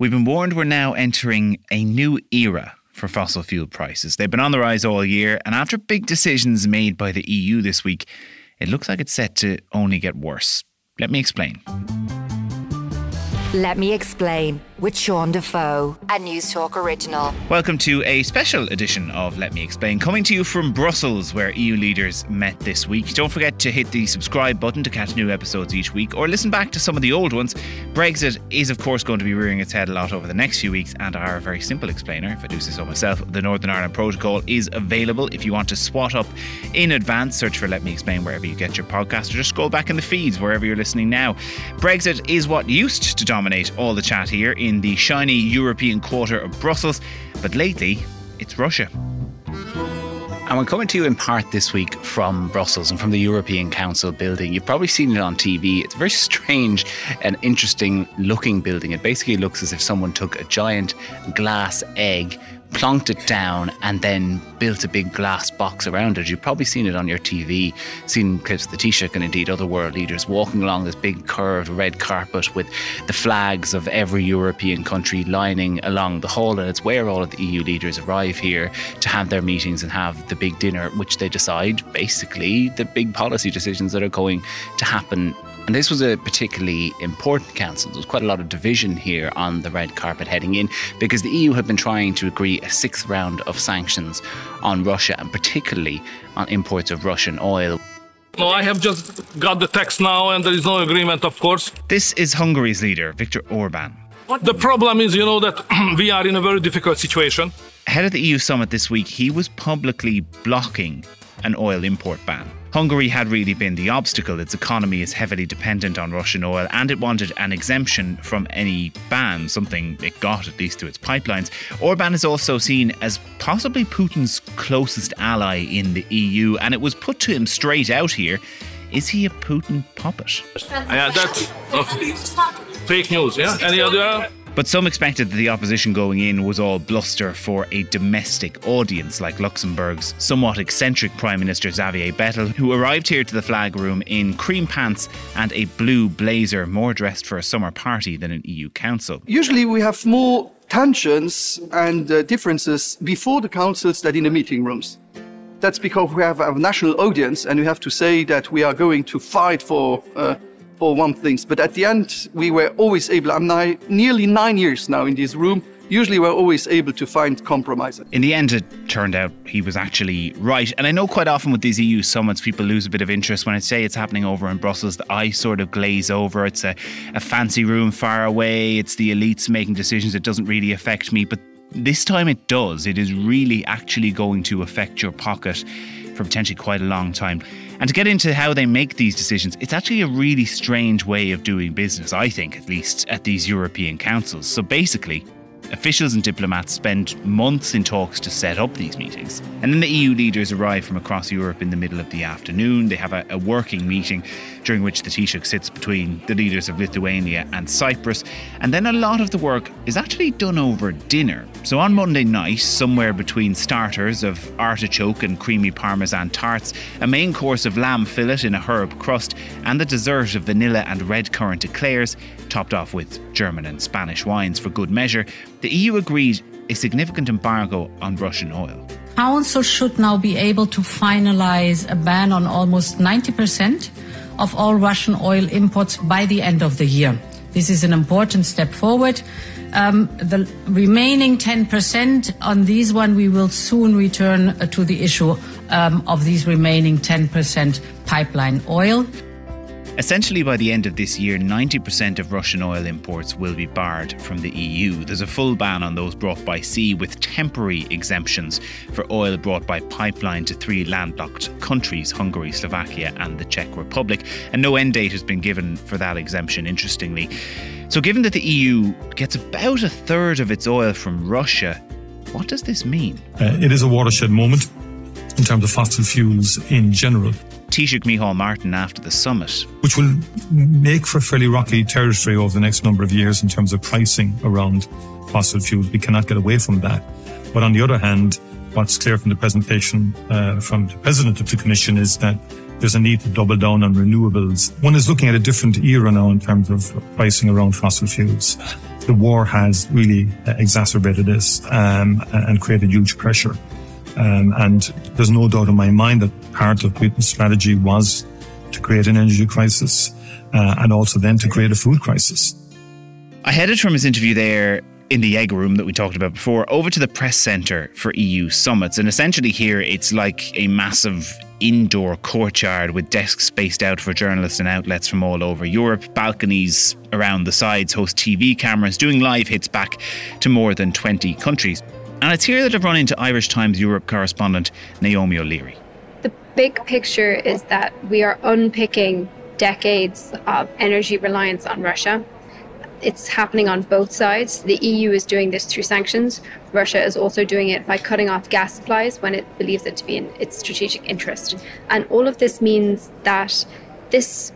We've been warned we're now entering a new era for fossil fuel prices. They've been on the rise all year, and after big decisions made by the EU this week, it looks like it's set to only get worse. Let me explain. Let me explain with Sean Defoe, a News Talk original. Welcome to a special edition of Let Me Explain, coming to you from Brussels, where EU leaders met this week. Don't forget to hit the subscribe button to catch new episodes each week, or listen back to some of the old ones. Brexit is, of course, going to be rearing its head a lot over the next few weeks, and our very simple explainer, if I do say so myself, the Northern Ireland Protocol is available if you want to swat up in advance. Search for Let Me Explain wherever you get your podcast, or just scroll back in the feeds wherever you're listening now. Brexit is what used to dominate all the chat here in the shiny European quarter of Brussels, but lately it's Russia. And we're coming to you in part this week from Brussels and from the European Council building. You've probably seen it on TV. It's a very strange and interesting looking building. It basically looks as if someone took a giant glass egg plonked it down and then built a big glass box around it. You've probably seen it on your TV, seen clips of the Taoiseach and indeed other world leaders walking along this big curved red carpet with the flags of every European country lining along the hall. And it's where all of the EU leaders arrive here to have their meetings and have the big dinner, which they decide basically the big policy decisions that are going to happen and this was a particularly important council. There was quite a lot of division here on the red carpet heading in because the EU had been trying to agree a sixth round of sanctions on Russia and particularly on imports of Russian oil. No, I have just got the text now and there is no agreement, of course. This is Hungary's leader, Viktor Orban. The problem is, you know, that we are in a very difficult situation. Ahead of the EU summit this week, he was publicly blocking an oil import ban. Hungary had really been the obstacle. Its economy is heavily dependent on Russian oil and it wanted an exemption from any ban, something it got at least through its pipelines. Orban is also seen as possibly Putin's closest ally in the EU, and it was put to him straight out here is he a Putin puppet? Yeah, that's fake news, yeah? Any other? But some expected that the opposition going in was all bluster for a domestic audience, like Luxembourg's somewhat eccentric Prime Minister Xavier Bettel, who arrived here to the flag room in cream pants and a blue blazer, more dressed for a summer party than an EU council. Usually we have more tensions and uh, differences before the councils than in the meeting rooms. That's because we have a national audience and we have to say that we are going to fight for uh, for one thing. But at the end, we were always able, I'm now nearly nine years now in this room. Usually, we're always able to find compromises. In the end, it turned out he was actually right. And I know quite often with these EU summits, people lose a bit of interest. When I say it's happening over in Brussels, the eyes sort of glaze over. It's a, a fancy room far away, it's the elites making decisions. It doesn't really affect me. But this time it does. It is really actually going to affect your pocket for potentially quite a long time. And to get into how they make these decisions, it's actually a really strange way of doing business, I think, at least, at these European councils. So basically, Officials and diplomats spend months in talks to set up these meetings. And then the EU leaders arrive from across Europe in the middle of the afternoon. They have a, a, working meeting during which the Taoiseach sits between the leaders of Lithuania and Cyprus. And then a lot of the work is actually done over dinner. So on Monday night, somewhere between starters of artichoke and creamy parmesan tarts, a main course of lamb fillet in a herb crust, and the dessert of vanilla and red currant eclairs, topped off with German and Spanish wines for good measure, the EU agreed a significant embargo on Russian oil. Council should now be able to finalize a ban on almost 90% of all Russian oil imports by the end of the year. This is an important step forward. Um, the remaining 10% on these one, we will soon return to the issue um, of these remaining 10% pipeline oil. Essentially, by the end of this year, 90% of Russian oil imports will be barred from the EU. There's a full ban on those brought by sea, with temporary exemptions for oil brought by pipeline to three landlocked countries Hungary, Slovakia, and the Czech Republic. And no end date has been given for that exemption, interestingly. So, given that the EU gets about a third of its oil from Russia, what does this mean? Uh, it is a watershed moment in terms of fossil fuels in general. Taoiseach Micheál Martin after the summit. Which will make for fairly rocky territory over the next number of years in terms of pricing around fossil fuels. We cannot get away from that. But on the other hand, what's clear from the presentation uh, from the president of the commission is that there's a need to double down on renewables. One is looking at a different era now in terms of pricing around fossil fuels. the war has really exacerbated this um, and created huge pressure. Um, and there's no doubt in my mind that part of Putin's strategy was to create an energy crisis uh, and also then to create a food crisis. I headed from his interview there in the egg room that we talked about before over to the press centre for EU summits. And essentially, here it's like a massive indoor courtyard with desks spaced out for journalists and outlets from all over Europe. Balconies around the sides host TV cameras doing live hits back to more than 20 countries. And it's here that I've run into Irish Times Europe correspondent Naomi O'Leary. Big picture is that we are unpicking decades of energy reliance on Russia it's happening on both sides. The EU is doing this through sanctions. Russia is also doing it by cutting off gas supplies when it believes it to be in its strategic interest. And all of this means that this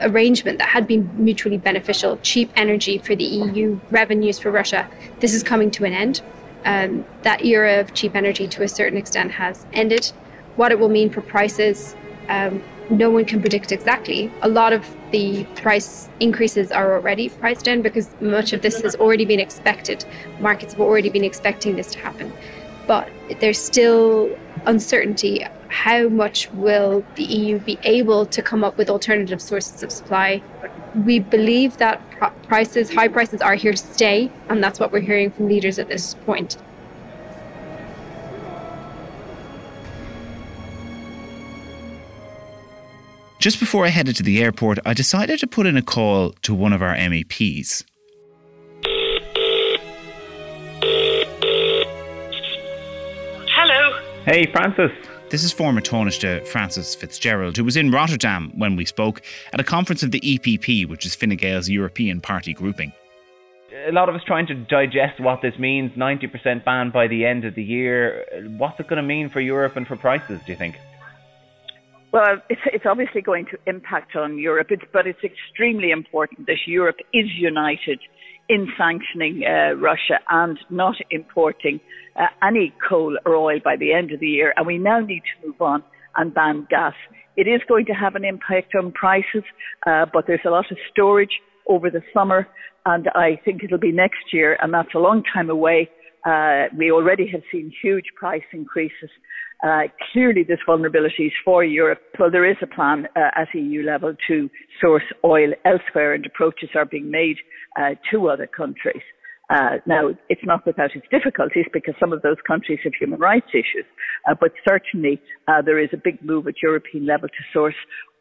arrangement that had been mutually beneficial, cheap energy for the EU, revenues for Russia, this is coming to an end. Um, that era of cheap energy to a certain extent has ended. What it will mean for prices, um, no one can predict exactly. A lot of the price increases are already priced in because much of this has already been expected. Markets have already been expecting this to happen. But there's still uncertainty. How much will the EU be able to come up with alternative sources of supply? We believe that prices, high prices, are here to stay, and that's what we're hearing from leaders at this point. Just before I headed to the airport, I decided to put in a call to one of our MEPs. Hello. Hey, Frances. This is former Taoiseach Frances Fitzgerald, who was in Rotterdam when we spoke at a conference of the EPP, which is Fine Gael's European party grouping. A lot of us trying to digest what this means 90% ban by the end of the year. What's it going to mean for Europe and for prices, do you think? Well, it's, it's obviously going to impact on Europe, it's, but it's extremely important that Europe is united in sanctioning uh, Russia and not importing uh, any coal or oil by the end of the year. And we now need to move on and ban gas. It is going to have an impact on prices, uh, but there's a lot of storage over the summer, and I think it'll be next year, and that's a long time away. Uh, we already have seen huge price increases uh, clearly, there's vulnerabilities for Europe. So there is a plan uh, at EU level to source oil elsewhere, and approaches are being made uh, to other countries. Uh, now, it's not without its difficulties because some of those countries have human rights issues, uh, but certainly there is a big move at European level to source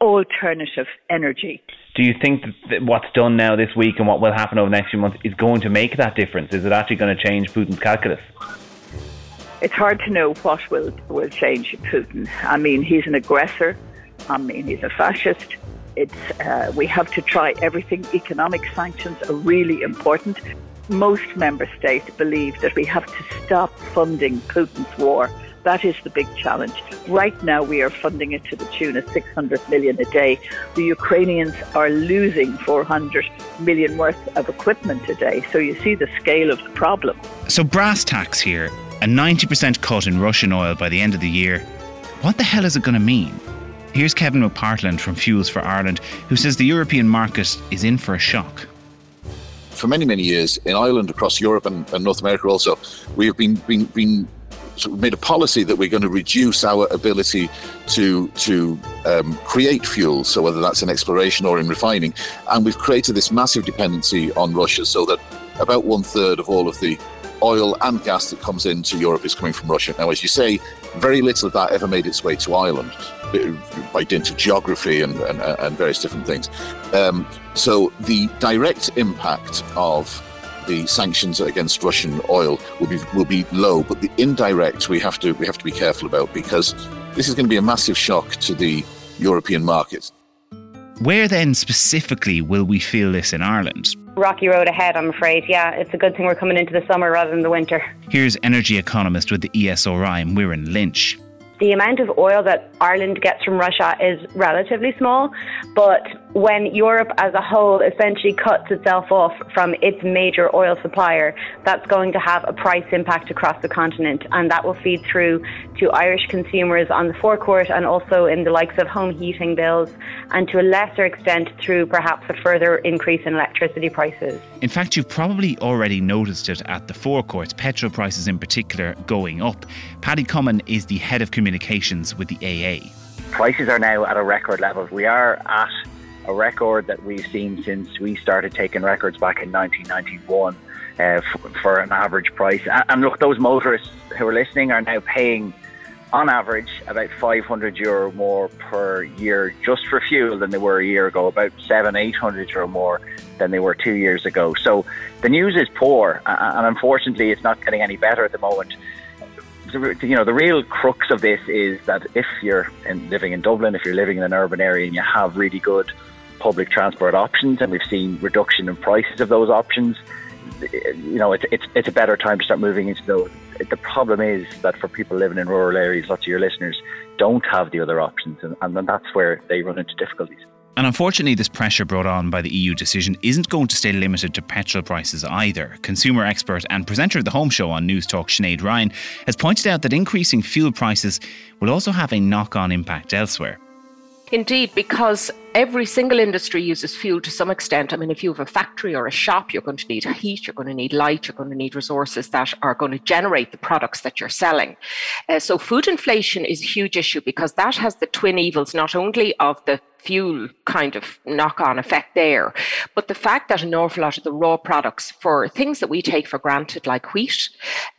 alternative energy. Do you think that what's done now this week and what will happen over the next few months is going to make that difference? Is it actually going to change Putin's calculus? it's hard to know what will, will change Putin. I mean, he's an aggressor. I mean, he's a fascist. It's, uh, we have to try everything. Economic sanctions are really important. Most member states believe that we have to stop funding Putin's war. That is the big challenge. Right now, we are funding it to the tune of 600 million a day. The Ukrainians are losing 400 million worth of equipment a day. So you see the scale of the problem. So, brass tacks here a 90% cut in Russian oil by the end of the year. What the hell is it going to mean? Here's Kevin McPartland from Fuels for Ireland, who says the European market is in for a shock. For many, many years in Ireland, across Europe and, and North America also, we have been, been, been sort of made a policy that we're going to reduce our ability to to um, create fuel. So whether that's in exploration or in refining, and we've created this massive dependency on Russia, so that about one third of all of the oil and gas that comes into Europe is coming from Russia. Now, as you say, very little of that ever made its way to Ireland by dint of geography and, and, and various different things. Um, so the direct impact of the sanctions against Russian oil will be will be low, but the indirect we have to we have to be careful about because this is going to be a massive shock to the European market. Where then specifically will we feel this in Ireland? Rocky road ahead, I'm afraid. Yeah, it's a good thing we're coming into the summer rather than the winter. Here's energy economist with the ESRI, Muireann Lynch. The amount of oil that Ireland gets from Russia is relatively small, but when Europe as a whole essentially cuts itself off from its major oil supplier, that's going to have a price impact across the continent, and that will feed through to Irish consumers on the forecourt and also in the likes of home heating bills, and to a lesser extent through perhaps a further increase in electricity prices. In fact, you've probably already noticed it at the forecourts, petrol prices in particular going up. Paddy Comyn is the head of communications with the AA. Prices are now at a record level. We are at a record that we've seen since we started taking records back in 1991 uh, f- for an average price. And look, those motorists who are listening are now paying, on average, about 500 euro more per year just for fuel than they were a year ago, about seven, 800 euro more than they were two years ago. So the news is poor, and unfortunately, it's not getting any better at the moment you know, the real crux of this is that if you're in, living in Dublin, if you're living in an urban area and you have really good public transport options, and we've seen reduction in prices of those options. You know, it's it's it's a better time to start moving into those. The problem is that for people living in rural areas, lots of your listeners don't have the other options, and, and that's where they run into difficulties. And unfortunately, this pressure brought on by the EU decision isn't going to stay limited to petrol prices either. Consumer expert and presenter of the Home Show on News Talk, Sinead Ryan, has pointed out that increasing fuel prices will also have a knock on impact elsewhere. Indeed, because every single industry uses fuel to some extent. I mean, if you have a factory or a shop, you're going to need heat, you're going to need light, you're going to need resources that are going to generate the products that you're selling. Uh, so, food inflation is a huge issue because that has the twin evils not only of the fuel kind of knock on effect there, but the fact that an awful lot of the raw products for things that we take for granted, like wheat,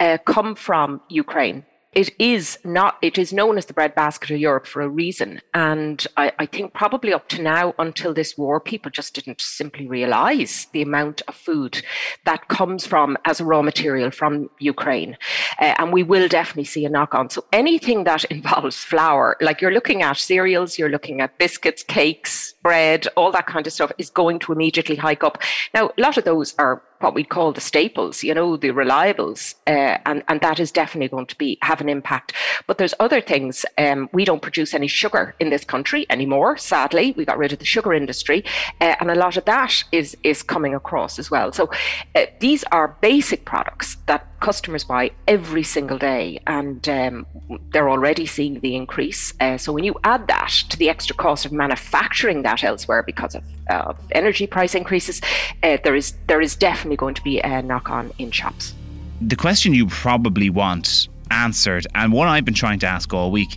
uh, come from Ukraine it is not it is known as the breadbasket of Europe for a reason. And I, I, think probably up to now, until this war, people just didn't simply realize the amount of food that comes from as a raw material from Ukraine. Uh, and we will definitely see a knock on. So anything that involves flour, like you're looking at cereals, you're looking at biscuits, cakes, bread, all that kind of stuff is going to immediately hike up. Now, a lot of those are what we call the staples, you know, the reliables, uh, and and that is definitely going to be have an impact. But there's other things. Um, we don't produce any sugar in this country anymore. Sadly, we got rid of the sugar industry, uh, and a lot of that is is coming across as well. So uh, these are basic products that customers buy every single day, and um, they're already seeing the increase. Uh, so when you add that to the extra cost of manufacturing that elsewhere because of, uh, energy price increases, uh, there is there is definitely going to be a knock on in shops. The question you probably want answered, and one I've been trying to ask all week,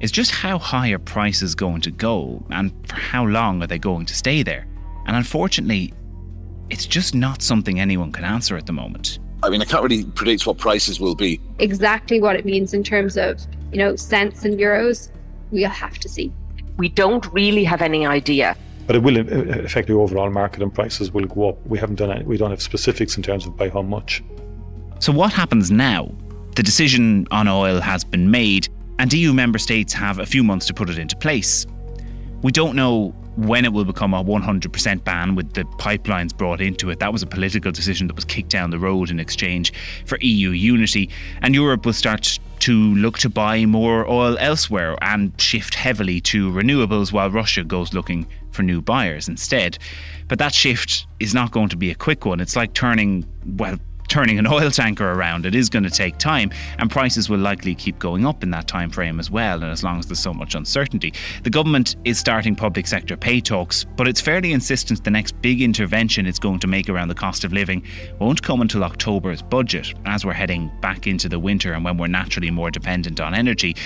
is just how high are prices going to go, and for how long are they going to stay there? And unfortunately, it's just not something anyone can answer at the moment. I mean, I can't really predict what prices will be. Exactly what it means in terms of, you know, cents and euros, we'll have to see. We don't really have any idea. But it will uh, affect the overall market and prices will go up. We haven't done any, we don't have specifics in terms of by how much. So what happens now? The decision on oil has been made, and EU member states have a few months to put it into place. We don't know when it will become a 100% ban with the pipelines brought into it. That was a political decision that was kicked down the road in exchange for EU unity. And Europe will start to look to buy more oil elsewhere and shift heavily to renewables while Russia goes looking for new buyers instead. But that shift is not going to be a quick one. It's like turning, well, turning an oil tanker around. It is going to take time, and prices will likely keep going up in that time frame as well. And as long as there's so much uncertainty, the government is starting public sector pay talks, but it's fairly insistent the next big intervention it's going to make around the cost of living won't come until October's budget, as we're heading back into the winter and when we're naturally more dependent on energy.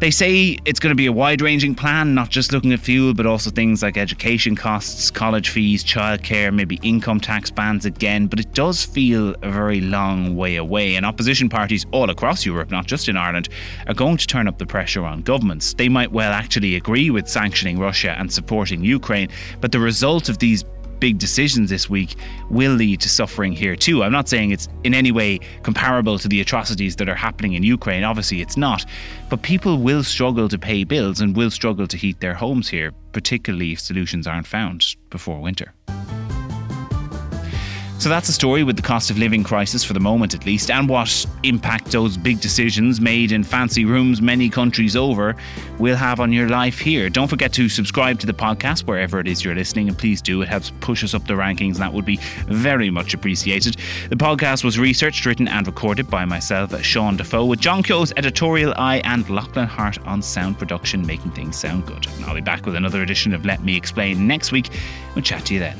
They say it's going to be a wide ranging plan, not just looking at fuel, but also things like education costs, college fees, childcare, maybe income tax bans again. But it does feel a very long way away. And opposition parties all across Europe, not just in Ireland, are going to turn up the pressure on governments. They might well actually agree with sanctioning Russia and supporting Ukraine, but the result of these big decisions this week will lead to suffering here too. I'm not saying it's in any way comparable to the atrocities that are happening in Ukraine. Obviously, it's not. But people will struggle to pay bills and will struggle to heat their homes here, particularly if solutions aren't found before winter. So that's a story with the cost of living crisis for the moment, at least, and what impact those big decisions made in fancy rooms many countries over will have on your life here. Don't forget to subscribe to the podcast wherever it is you're listening, and please do. It helps push us up the rankings, and that would be very much appreciated. The podcast was researched, written, and recorded by myself, Sean Defoe, with John Keogh's editorial eye and Lachlan Hart on sound production, making things sound good. And I'll be back with another edition of Let Me Explain next week. We'll chat to you then.